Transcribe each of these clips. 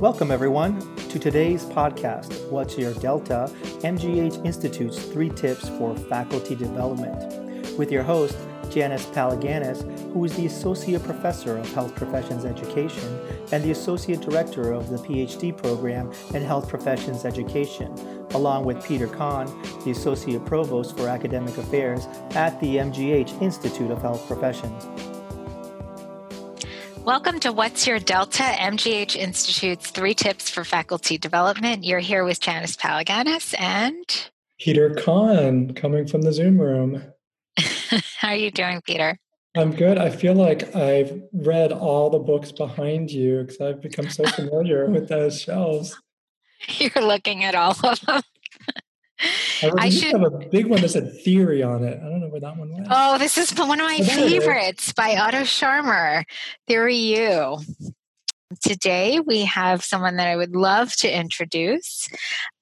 Welcome, everyone, to today's podcast What's Your Delta? MGH Institute's three tips for faculty development. With your host, Janice Palaganas, who is the Associate Professor of Health Professions Education and the Associate Director of the PhD program in Health Professions Education, along with Peter Cahn, the Associate Provost for Academic Affairs at the MGH Institute of Health Professions. Welcome to What's Your Delta, MGH Institute's three tips for faculty development. You're here with Janice Palaganas and Peter Cahn coming from the Zoom room. How are you doing, Peter? I'm good. I feel like I've read all the books behind you because I've become so familiar with those shelves. You're looking at all of them. I, I should have a big one that said theory on it. I don't know where that one went. Oh, this is one of my favorites by Otto Scharmer, Theory U. Today we have someone that I would love to introduce.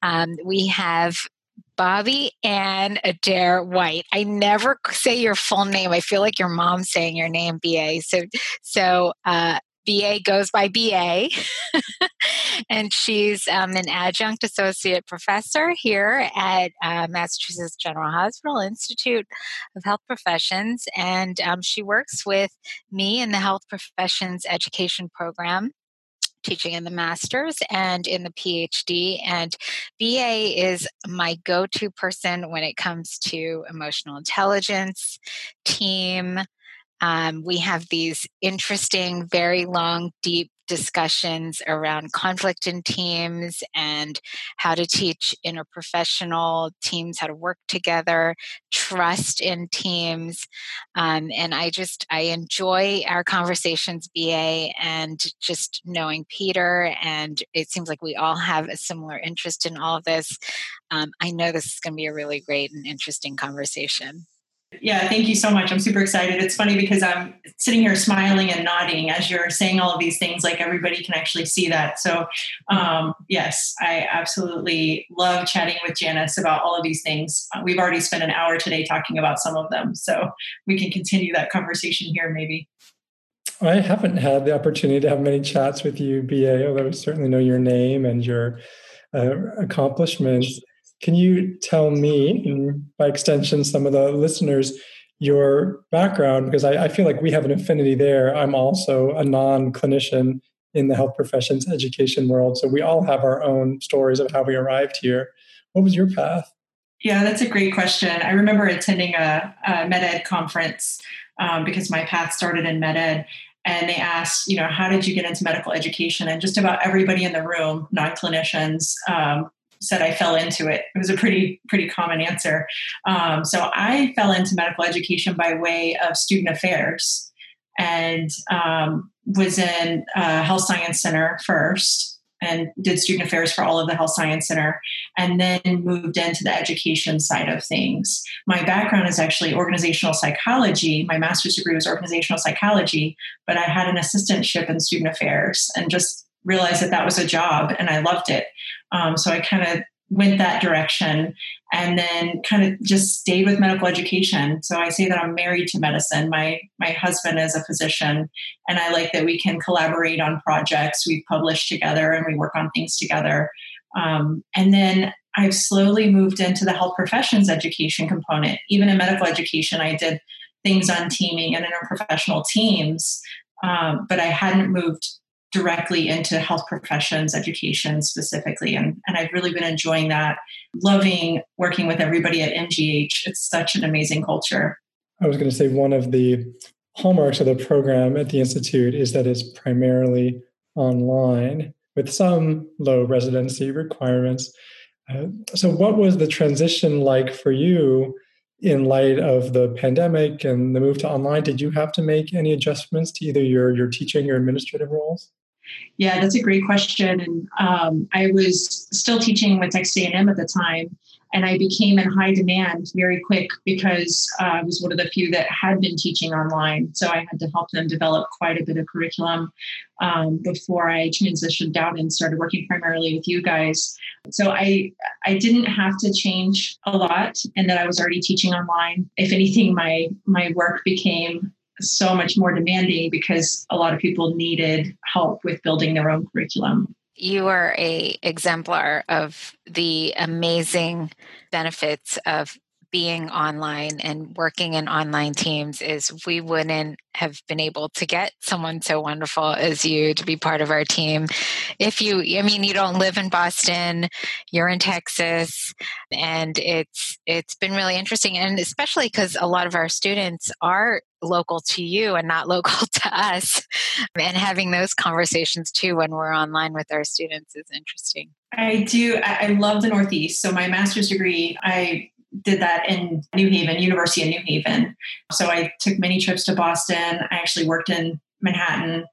Um, we have Bobbie Ann Adair White. I never say your full name. I feel like your mom saying your name, BA. So, so uh, BA goes by BA, and she's um, an adjunct associate professor here at uh, Massachusetts General Hospital Institute of Health Professions. And um, she works with me in the Health Professions Education Program teaching in the master's and in the PhD. And BA is my go to person when it comes to emotional intelligence, team, um, we have these interesting, very long, deep discussions around conflict in teams and how to teach interprofessional teams how to work together, trust in teams. Um, and I just, I enjoy our conversations, BA, and just knowing Peter. And it seems like we all have a similar interest in all of this. Um, I know this is going to be a really great and interesting conversation. Yeah, thank you so much. I'm super excited. It's funny because I'm sitting here smiling and nodding as you're saying all of these things, like everybody can actually see that. So, um, yes, I absolutely love chatting with Janice about all of these things. We've already spent an hour today talking about some of them. So, we can continue that conversation here maybe. I haven't had the opportunity to have many chats with you, BA, although I certainly know your name and your uh, accomplishments. Can you tell me, and by extension, some of the listeners, your background? Because I, I feel like we have an affinity there. I'm also a non clinician in the health professions education world. So we all have our own stories of how we arrived here. What was your path? Yeah, that's a great question. I remember attending a, a MedEd conference um, because my path started in med ed. And they asked, you know, how did you get into medical education? And just about everybody in the room, non clinicians, um, said I fell into it. It was a pretty pretty common answer. Um, so I fell into medical education by way of student affairs, and um, was in uh, health science center first, and did student affairs for all of the health science center, and then moved into the education side of things. My background is actually organizational psychology. My master's degree was organizational psychology, but I had an assistantship in student affairs, and just realized that that was a job and I loved it. Um, so I kind of went that direction and then kind of just stayed with medical education. So I say that I'm married to medicine. My my husband is a physician and I like that we can collaborate on projects. We publish together and we work on things together. Um, and then I've slowly moved into the health professions education component. Even in medical education, I did things on teaming and interprofessional teams, um, but I hadn't moved directly into health professions education specifically. And, and I've really been enjoying that, loving working with everybody at MGH. It's such an amazing culture. I was going to say one of the hallmarks of the program at the Institute is that it's primarily online with some low residency requirements. Uh, so, what was the transition like for you in light of the pandemic and the move to online? Did you have to make any adjustments to either your, your teaching or administrative roles? Yeah, that's a great question. And um, I was still teaching with Texas A&M at the time, and I became in high demand very quick because uh, I was one of the few that had been teaching online. So I had to help them develop quite a bit of curriculum um, before I transitioned out and started working primarily with you guys. So I I didn't have to change a lot, and that I was already teaching online. If anything, my my work became so much more demanding because a lot of people needed help with building their own curriculum. You are a exemplar of the amazing benefits of being online and working in online teams is we wouldn't have been able to get someone so wonderful as you to be part of our team. If you i mean you don't live in boston you're in texas and it's it's been really interesting and especially because a lot of our students are local to you and not local to us and having those conversations too when we're online with our students is interesting. I do i love the northeast so my master's degree i did that in New Haven, University of New Haven. So I took many trips to Boston. I actually worked in Manhattan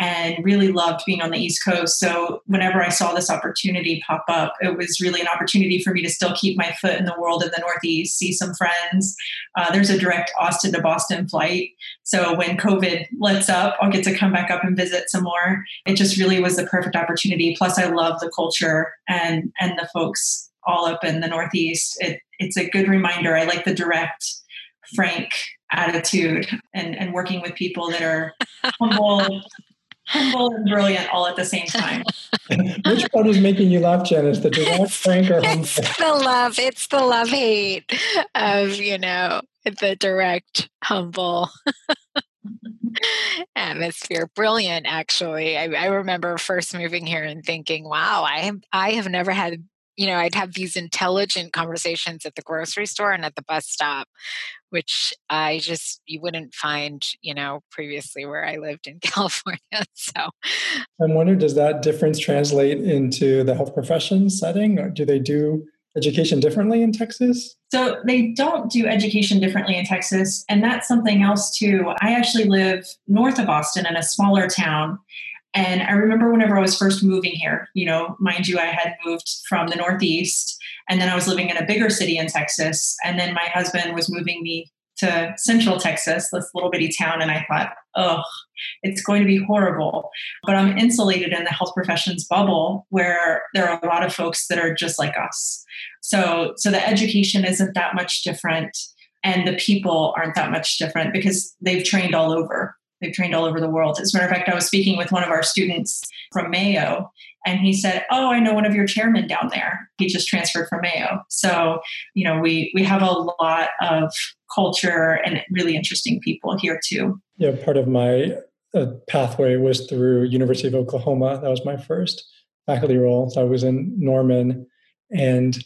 and really loved being on the East Coast. So whenever I saw this opportunity pop up, it was really an opportunity for me to still keep my foot in the world in the Northeast, see some friends. Uh, there's a direct Austin to Boston flight. So when COVID lets up, I'll get to come back up and visit some more. It just really was the perfect opportunity. Plus, I love the culture and and the folks all up in the Northeast. It, it's a good reminder. I like the direct, frank attitude and, and working with people that are humble, humble and brilliant all at the same time. Which part is making you laugh, Janice? The direct, frank, or humble? It's the love. It's the love hate of you know the direct, humble. atmosphere brilliant actually I, I remember first moving here and thinking wow i have i have never had you know, I'd have these intelligent conversations at the grocery store and at the bus stop, which I just you wouldn't find, you know, previously where I lived in California. So I'm wondering, does that difference translate into the health professions setting? Or do they do education differently in Texas? So they don't do education differently in Texas. And that's something else too. I actually live north of Austin in a smaller town. And I remember whenever I was first moving here, you know, mind you, I had moved from the Northeast and then I was living in a bigger city in Texas. And then my husband was moving me to Central Texas, this little bitty town. And I thought, oh, it's going to be horrible. But I'm insulated in the health professions bubble where there are a lot of folks that are just like us. So, so the education isn't that much different and the people aren't that much different because they've trained all over They've trained all over the world. As a matter of fact, I was speaking with one of our students from Mayo, and he said, "Oh, I know one of your chairmen down there. He just transferred from Mayo." So, you know, we we have a lot of culture and really interesting people here too. Yeah, part of my uh, pathway was through University of Oklahoma. That was my first faculty role. So I was in Norman, and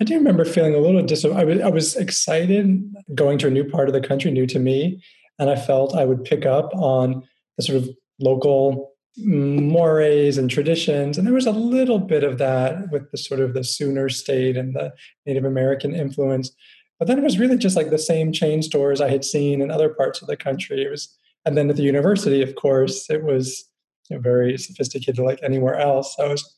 I do remember feeling a little dis. I was I was excited going to a new part of the country, new to me, and I felt I would pick up on the sort of local mores and traditions. And there was a little bit of that with the sort of the Sooner state and the Native American influence. But then it was really just like the same chain stores I had seen in other parts of the country. It was, and then at the university, of course, it was you know, very sophisticated like anywhere else. I was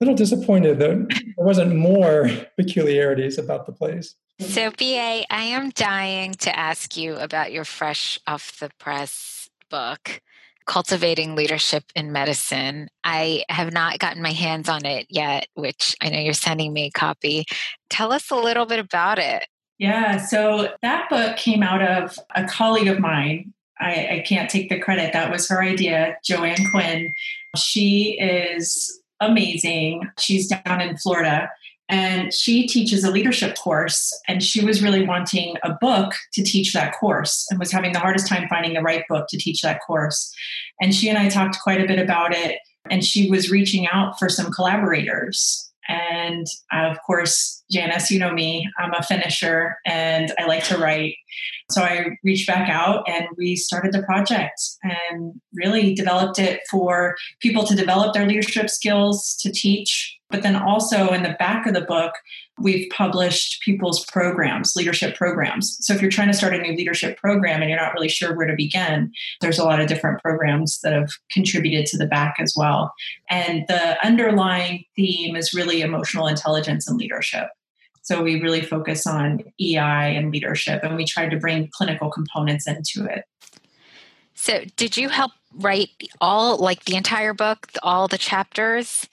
little disappointed that there wasn't more peculiarities about the place. So, BA, I am dying to ask you about your fresh off the press book, Cultivating Leadership in Medicine. I have not gotten my hands on it yet, which I know you're sending me a copy. Tell us a little bit about it. Yeah, so that book came out of a colleague of mine. I, I can't take the credit. That was her idea, Joanne Quinn. She is amazing. She's down in Florida and she teaches a leadership course and she was really wanting a book to teach that course and was having the hardest time finding the right book to teach that course and she and i talked quite a bit about it and she was reaching out for some collaborators and uh, of course, Janice, you know me, I'm a finisher and I like to write. So I reached back out and we started the project and really developed it for people to develop their leadership skills, to teach. But then also in the back of the book, we've published people's programs, leadership programs. So if you're trying to start a new leadership program and you're not really sure where to begin, there's a lot of different programs that have contributed to the back as well. And the underlying theme is really emotional intelligence and leadership. So we really focus on EI and leadership, and we tried to bring clinical components into it. So, did you help write all, like the entire book, all the chapters?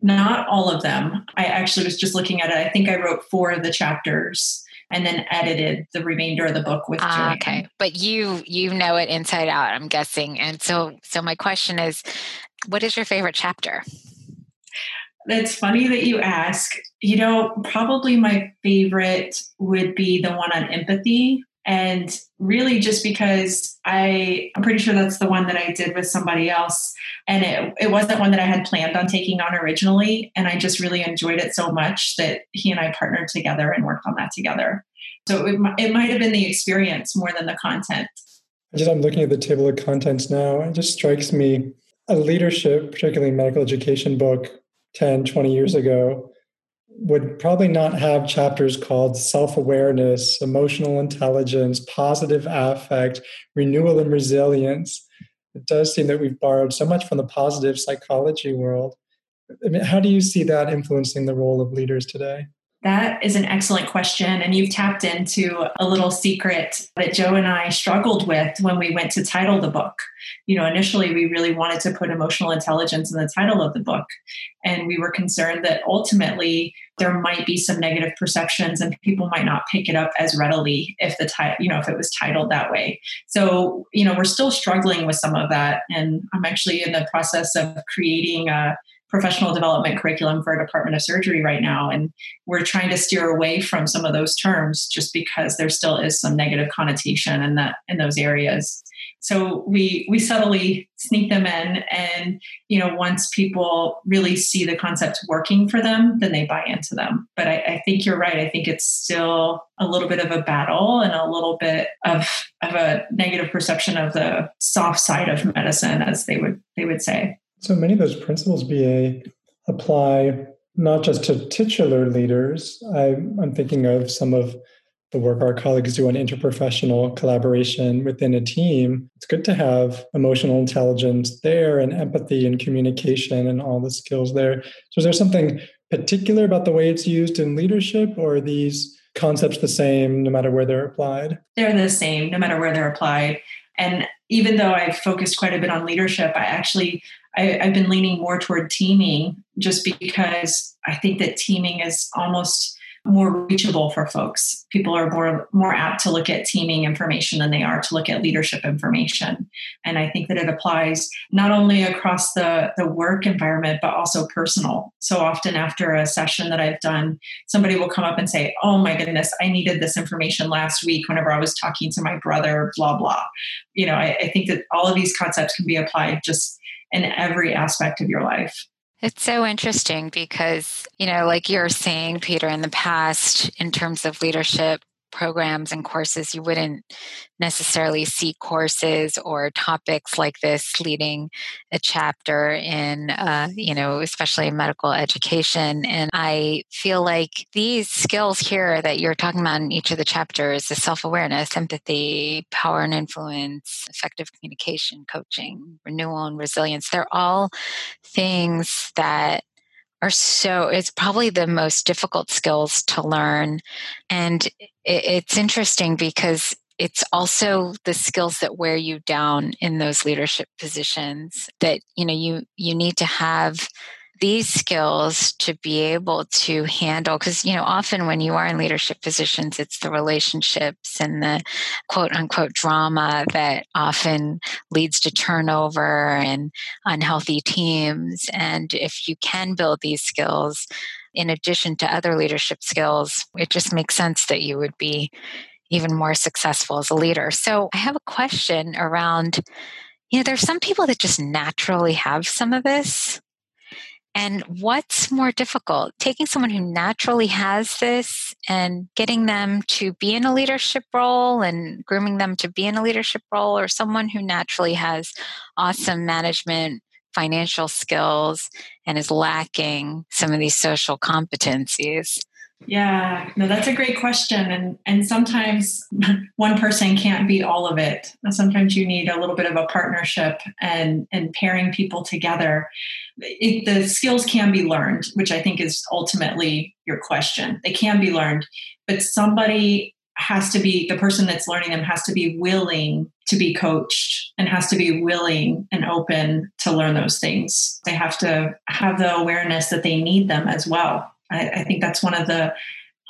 Not all of them. I actually was just looking at it. I think I wrote four of the chapters and then edited the remainder of the book with ah, okay but you you know it inside out i'm guessing and so so my question is what is your favorite chapter It's funny that you ask. You know, probably my favorite would be the one on empathy. And really, just because I, I'm pretty sure that's the one that I did with somebody else. And it, it wasn't one that I had planned on taking on originally. And I just really enjoyed it so much that he and I partnered together and worked on that together. So it, it might have been the experience more than the content. I Just I'm looking at the table of contents now. It just strikes me a leadership, particularly medical education book 10, 20 years ago, would probably not have chapters called self awareness, emotional intelligence, positive affect, renewal and resilience. It does seem that we've borrowed so much from the positive psychology world. I mean, how do you see that influencing the role of leaders today? That is an excellent question. And you've tapped into a little secret that Joe and I struggled with when we went to title the book. You know, initially we really wanted to put emotional intelligence in the title of the book. And we were concerned that ultimately there might be some negative perceptions and people might not pick it up as readily if the title, you know, if it was titled that way. So, you know, we're still struggling with some of that. And I'm actually in the process of creating a professional development curriculum for a department of surgery right now and we're trying to steer away from some of those terms just because there still is some negative connotation in that in those areas. So we we subtly sneak them in and you know once people really see the concept working for them then they buy into them. But I, I think you're right. I think it's still a little bit of a battle and a little bit of of a negative perception of the soft side of medicine as they would they would say so many of those principles, BA, apply not just to titular leaders. I, I'm thinking of some of the work our colleagues do on interprofessional collaboration within a team. It's good to have emotional intelligence there and empathy and communication and all the skills there. So, is there something particular about the way it's used in leadership, or are these concepts the same no matter where they're applied? They're the same no matter where they're applied. And even though I've focused quite a bit on leadership, I actually I, I've been leaning more toward teaming just because I think that teaming is almost more reachable for folks. People are more more apt to look at teaming information than they are to look at leadership information. And I think that it applies not only across the, the work environment, but also personal. So often after a session that I've done, somebody will come up and say, Oh my goodness, I needed this information last week whenever I was talking to my brother, blah, blah. You know, I, I think that all of these concepts can be applied just in every aspect of your life. It's so interesting because, you know, like you're saying, Peter, in the past, in terms of leadership, programs and courses, you wouldn't necessarily see courses or topics like this leading a chapter in, uh, you know, especially medical education. And I feel like these skills here that you're talking about in each of the chapters the self awareness, empathy, power and influence, effective communication, coaching, renewal and resilience they're all things that are so it's probably the most difficult skills to learn and it's interesting because it's also the skills that wear you down in those leadership positions that you know you you need to have these skills to be able to handle. Because you know often when you are in leadership positions it's the relationships and the quote unquote drama that often leads to turnover and unhealthy teams. And if you can build these skills in addition to other leadership skills it just makes sense that you would be even more successful as a leader. So i have a question around you know there's some people that just naturally have some of this. And what's more difficult, taking someone who naturally has this and getting them to be in a leadership role and grooming them to be in a leadership role, or someone who naturally has awesome management, financial skills, and is lacking some of these social competencies? Yeah, no, that's a great question. And and sometimes one person can't be all of it. Sometimes you need a little bit of a partnership and and pairing people together. It, the skills can be learned, which I think is ultimately your question. They can be learned, but somebody has to be the person that's learning them has to be willing to be coached and has to be willing and open to learn those things. They have to have the awareness that they need them as well I, I think that's one of the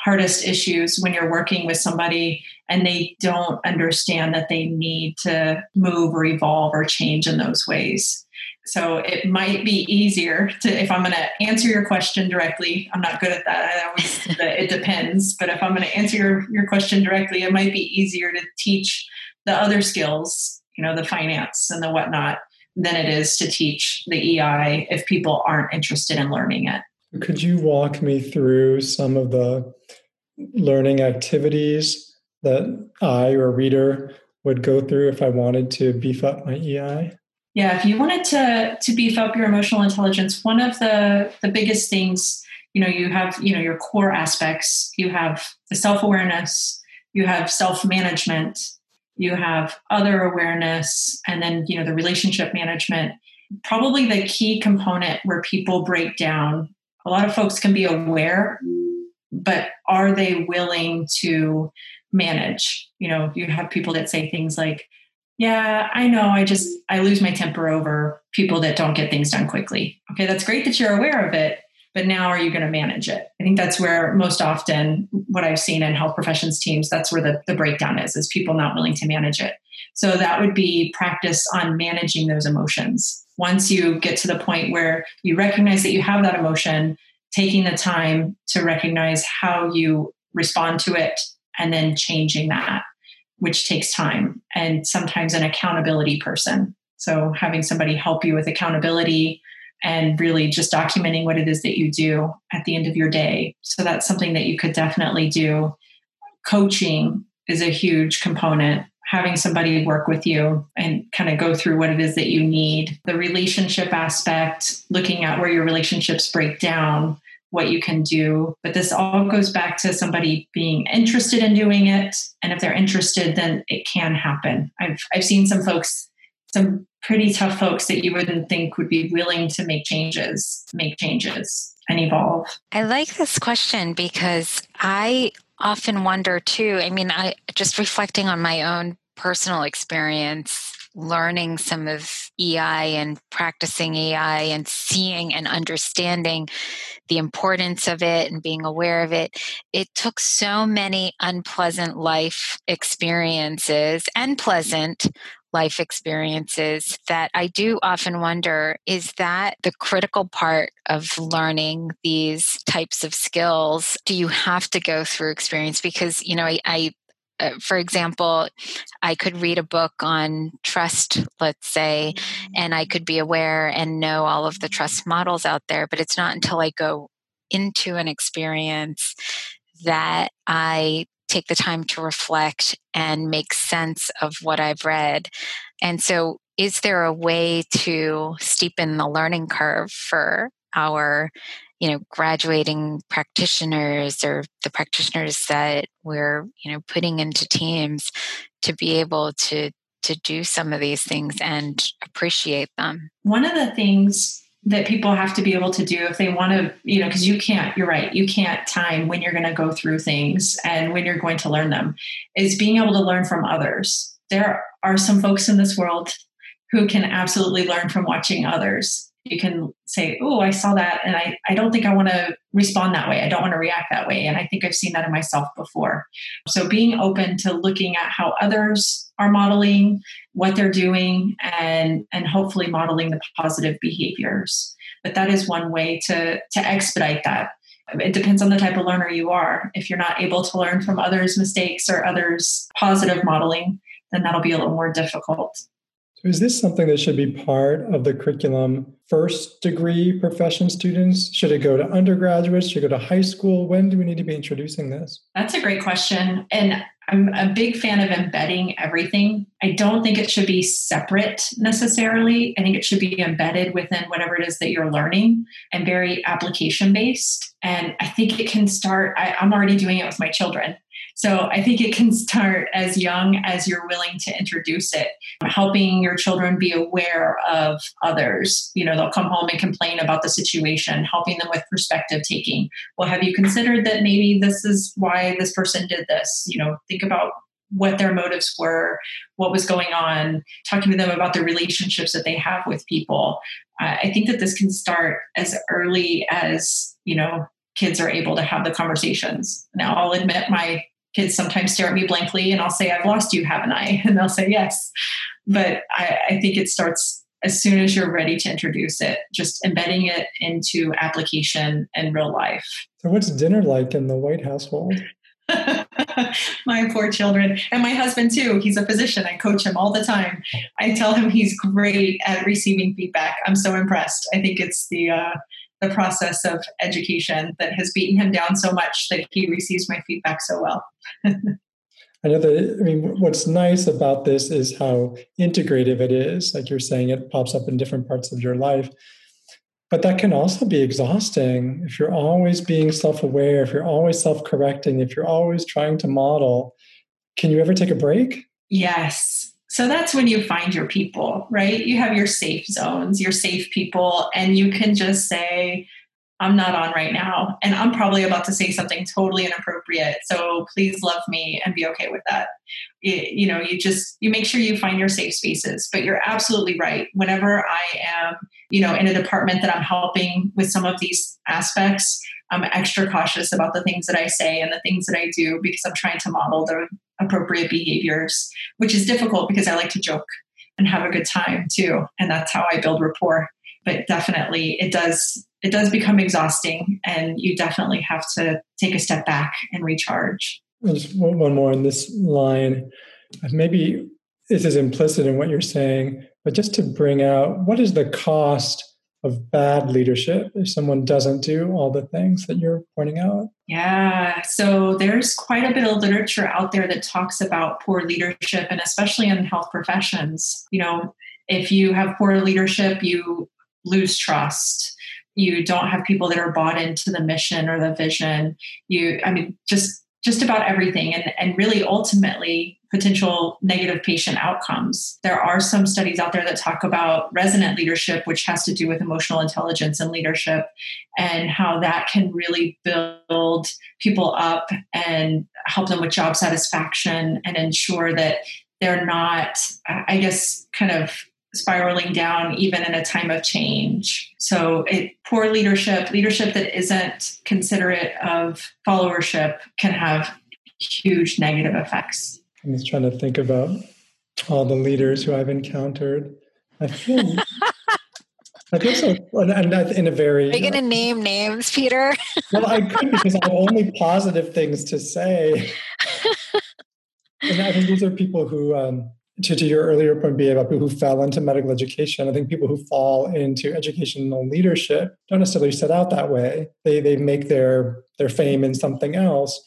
hardest issues when you're working with somebody and they don't understand that they need to move or evolve or change in those ways. So it might be easier to, if I'm going to answer your question directly, I'm not good at that. I always, it depends. But if I'm going to answer your, your question directly, it might be easier to teach the other skills, you know, the finance and the whatnot, than it is to teach the EI if people aren't interested in learning it. Could you walk me through some of the learning activities that I or reader would go through if I wanted to beef up my EI? Yeah, if you wanted to to beef up your emotional intelligence, one of the the biggest things, you know, you have, you know, your core aspects, you have the self-awareness, you have self-management, you have other awareness, and then, you know, the relationship management. Probably the key component where people break down. A lot of folks can be aware, but are they willing to manage? You know, you have people that say things like, yeah, I know. I just I lose my temper over people that don't get things done quickly. Okay, that's great that you're aware of it, but now are you going to manage it? I think that's where most often what I've seen in health professions teams, that's where the, the breakdown is, is people not willing to manage it. So that would be practice on managing those emotions. Once you get to the point where you recognize that you have that emotion, taking the time to recognize how you respond to it and then changing that which takes time and sometimes an accountability person. So having somebody help you with accountability and really just documenting what it is that you do at the end of your day. So that's something that you could definitely do. Coaching is a huge component. Having somebody work with you and kind of go through what it is that you need. The relationship aspect, looking at where your relationships break down, what you can do. But this all goes back to somebody being interested in doing it. And if they're interested, then it can happen. I've, I've seen some folks, some pretty tough folks that you wouldn't think would be willing to make changes, make changes and evolve. I like this question because I often wonder too. I mean, I just reflecting on my own personal experience learning some of EI and practicing EI and seeing and understanding the importance of it and being aware of it, it took so many unpleasant life experiences and pleasant life experiences that I do often wonder is that the critical part of learning these types of skills? Do you have to go through experience? Because, you know, I, I uh, for example, I could read a book on trust, let's say, and I could be aware and know all of the trust models out there, but it's not until I go into an experience that I take the time to reflect and make sense of what I've read. And so, is there a way to steepen the learning curve for our you know graduating practitioners or the practitioners that we're you know putting into teams to be able to to do some of these things and appreciate them. One of the things that people have to be able to do if they want to you know because you can't you're right you can't time when you're going to go through things and when you're going to learn them is being able to learn from others. There are some folks in this world who can absolutely learn from watching others you can say, Oh, I saw that. And I, I don't think I want to respond that way. I don't want to react that way. And I think I've seen that in myself before. So being open to looking at how others are modeling, what they're doing, and, and hopefully modeling the positive behaviors. But that is one way to, to expedite that. It depends on the type of learner you are. If you're not able to learn from others' mistakes or others' positive modeling, then that'll be a little more difficult. So is this something that should be part of the curriculum? First degree profession students? Should it go to undergraduates? Should it go to high school? When do we need to be introducing this? That's a great question. And I'm a big fan of embedding everything. I don't think it should be separate necessarily. I think it should be embedded within whatever it is that you're learning and very application based. And I think it can start, I, I'm already doing it with my children. So I think it can start as young as you're willing to introduce it, helping your children be aware of others. You know, they'll come home and complain about the situation, helping them with perspective taking. Well, have you considered that maybe this is why this person did this? You know, think about what their motives were, what was going on, talking to them about the relationships that they have with people. Uh, I think that this can start as early as, you know, kids are able to have the conversations. Now, I'll admit my kids sometimes stare at me blankly and I'll say, I've lost you, haven't I? And they'll say, yes. But I, I think it starts as soon as you're ready to introduce it, just embedding it into application and real life. So, what's dinner like in the White household? my poor children and my husband too he's a physician i coach him all the time i tell him he's great at receiving feedback i'm so impressed i think it's the uh, the process of education that has beaten him down so much that he receives my feedback so well I know that, I mean, what's nice about this is how integrative it is. Like you're saying, it pops up in different parts of your life. But that can also be exhausting if you're always being self aware, if you're always self correcting, if you're always trying to model. Can you ever take a break? Yes. So that's when you find your people, right? You have your safe zones, your safe people, and you can just say, I'm not on right now. And I'm probably about to say something totally inappropriate. So please love me and be okay with that. It, you know, you just, you make sure you find your safe spaces. But you're absolutely right. Whenever I am, you know, in a department that I'm helping with some of these aspects, I'm extra cautious about the things that I say and the things that I do because I'm trying to model the appropriate behaviors, which is difficult because I like to joke and have a good time too. And that's how I build rapport. But definitely it does it does become exhausting and you definitely have to take a step back and recharge. Just one more in this line. Maybe this is implicit in what you're saying, but just to bring out what is the cost of bad leadership if someone doesn't do all the things that you're pointing out? Yeah, so there's quite a bit of literature out there that talks about poor leadership and especially in health professions. You know, if you have poor leadership, you lose trust you don't have people that are bought into the mission or the vision you i mean just just about everything. And and really ultimately potential negative patient outcomes. There are some studies out there that talk about resonant leadership which has to do with emotional intelligence and leadership and how that can really build people up and help them with job satisfaction and ensure that they're not i guess kind of spiraling down even in a time of change. So, it, poor leadership, leadership that isn't considerate of followership, can have huge negative effects. I'm just trying to think about all the leaders who I've encountered. I feel. I feel so, and in a very. Are you going to name names, Peter? well, I could because I have only positive things to say. and I think these are people who um, to, to your earlier point, be about people who fell into medical education, I think people who fall into educational leadership don't necessarily set out that way. They they make their their fame in something else.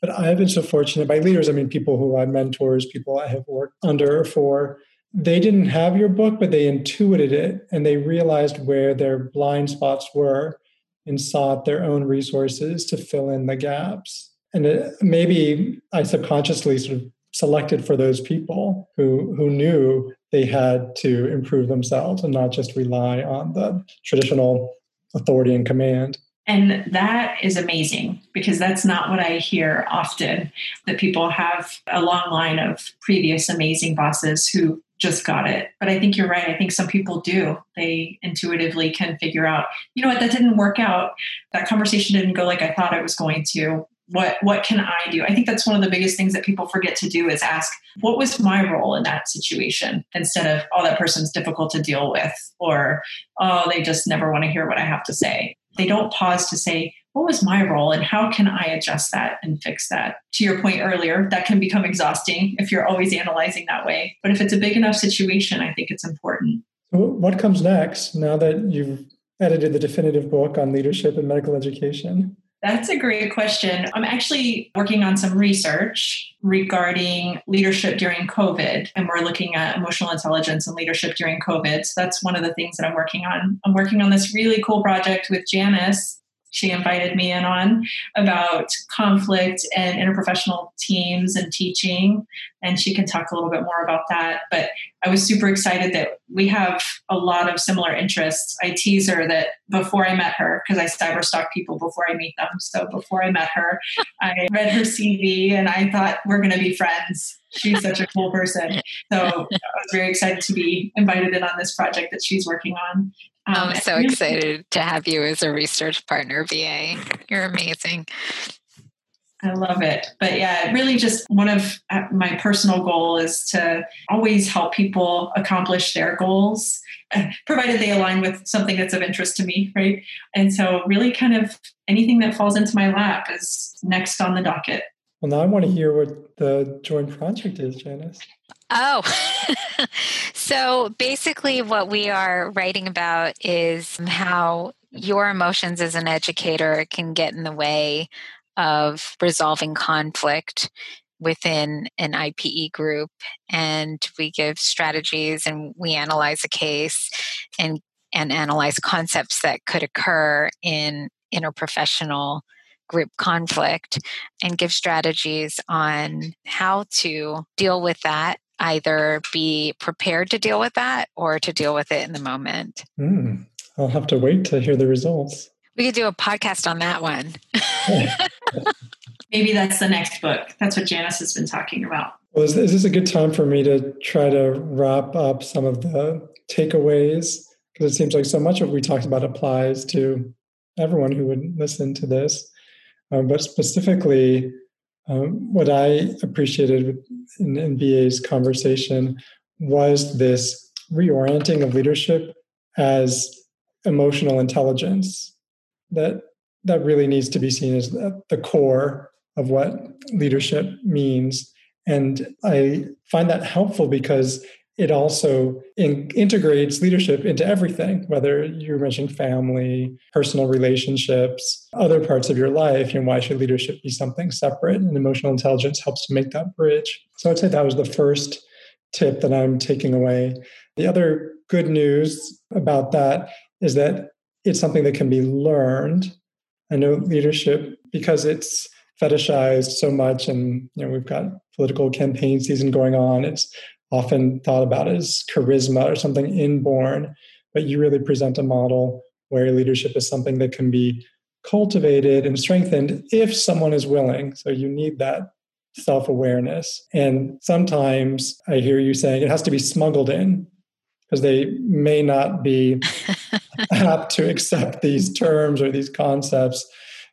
But I've been so fortunate by leaders. I mean, people who I mentors, people I have worked under or for. They didn't have your book, but they intuited it and they realized where their blind spots were and sought their own resources to fill in the gaps. And it, maybe I subconsciously sort of selected for those people who who knew they had to improve themselves and not just rely on the traditional authority and command. And that is amazing because that's not what I hear often that people have a long line of previous amazing bosses who just got it. But I think you're right. I think some people do. They intuitively can figure out, you know what, that didn't work out. That conversation didn't go like I thought it was going to what what can i do? I think that's one of the biggest things that people forget to do is ask what was my role in that situation? Instead of oh that person's difficult to deal with or oh they just never want to hear what i have to say. They don't pause to say what was my role and how can i adjust that and fix that? To your point earlier that can become exhausting if you're always analyzing that way. But if it's a big enough situation i think it's important. What comes next now that you've edited the definitive book on leadership and medical education that's a great question. I'm actually working on some research regarding leadership during COVID, and we're looking at emotional intelligence and leadership during COVID. So that's one of the things that I'm working on. I'm working on this really cool project with Janice she invited me in on about conflict and interprofessional teams and teaching. And she can talk a little bit more about that. But I was super excited that we have a lot of similar interests. I tease her that before I met her, because I cyber stalk people before I meet them. So before I met her, I read her CV and I thought we're going to be friends. She's such a cool person. So I was very excited to be invited in on this project that she's working on. Um, I'm so excited to have you as a research partner, BA. You're amazing. I love it. But yeah, really just one of uh, my personal goal is to always help people accomplish their goals, uh, provided they align with something that's of interest to me, right? And so really kind of anything that falls into my lap is next on the docket. Well, now I want to hear what the joint project is, Janice. Oh, so basically, what we are writing about is how your emotions as an educator can get in the way of resolving conflict within an IPE group. And we give strategies and we analyze a case and, and analyze concepts that could occur in interprofessional group conflict and give strategies on how to deal with that either be prepared to deal with that or to deal with it in the moment. Mm, I'll have to wait to hear the results. We could do a podcast on that one. Maybe that's the next book. That's what Janice has been talking about. Well, is, is this a good time for me to try to wrap up some of the takeaways? Because it seems like so much of what we talked about applies to everyone who would listen to this. Um, but specifically, um, what I appreciated in, in BA's conversation was this reorienting of leadership as emotional intelligence that that really needs to be seen as the core of what leadership means. And i find that helpful because it also in, integrates leadership into everything, whether you mentioned family, personal relationships, other parts of your life. And why should leadership be something separate? And emotional intelligence helps to make that bridge. So I'd say that was the first tip that I'm taking away. The other good news about that is that it's something that can be learned. I know leadership, because it's fetishized so much and you know we've got political campaign season going on it's often thought about as charisma or something inborn, but you really present a model where leadership is something that can be cultivated and strengthened if someone is willing. So you need that self awareness. And sometimes I hear you saying it has to be smuggled in because they may not be apt to accept these terms or these concepts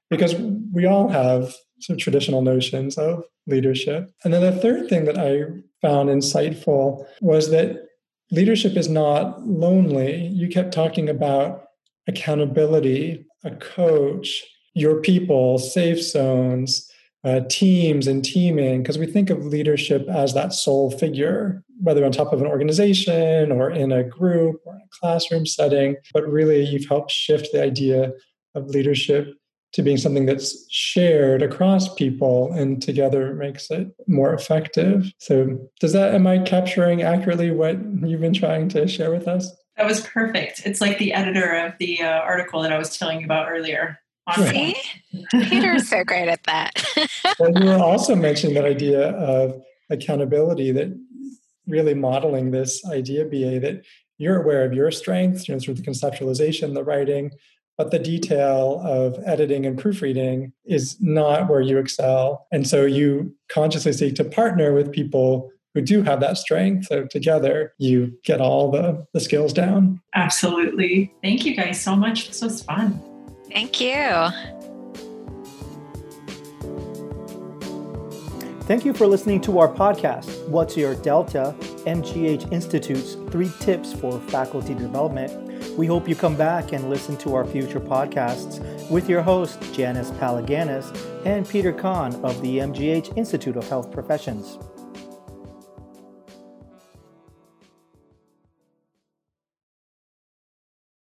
because we all have some traditional notions of leadership. And then the third thing that I found insightful was that leadership is not lonely. You kept talking about accountability, a coach, your people, safe zones, uh, teams, and teaming, because we think of leadership as that sole figure, whether on top of an organization or in a group or in a classroom setting. But really, you've helped shift the idea of leadership to being something that's shared across people and together makes it more effective. So, does that, am I capturing accurately what you've been trying to share with us? That was perfect. It's like the editor of the uh, article that I was telling you about earlier. See? Peter's so great at that. well, you were also mentioning that idea of accountability that really modeling this idea, BA, that you're aware of your strengths, you know, through the conceptualization, the writing, but the detail of editing and proofreading is not where you excel. And so you consciously seek to partner with people who do have that strength. So together you get all the, the skills down. Absolutely. Thank you guys so much. This was fun. Thank you. Thank you for listening to our podcast, What's Your Delta? MGH Institute's three tips for faculty development we hope you come back and listen to our future podcasts with your host, Janice Palaganas, and Peter Cahn of the MGH Institute of Health Professions.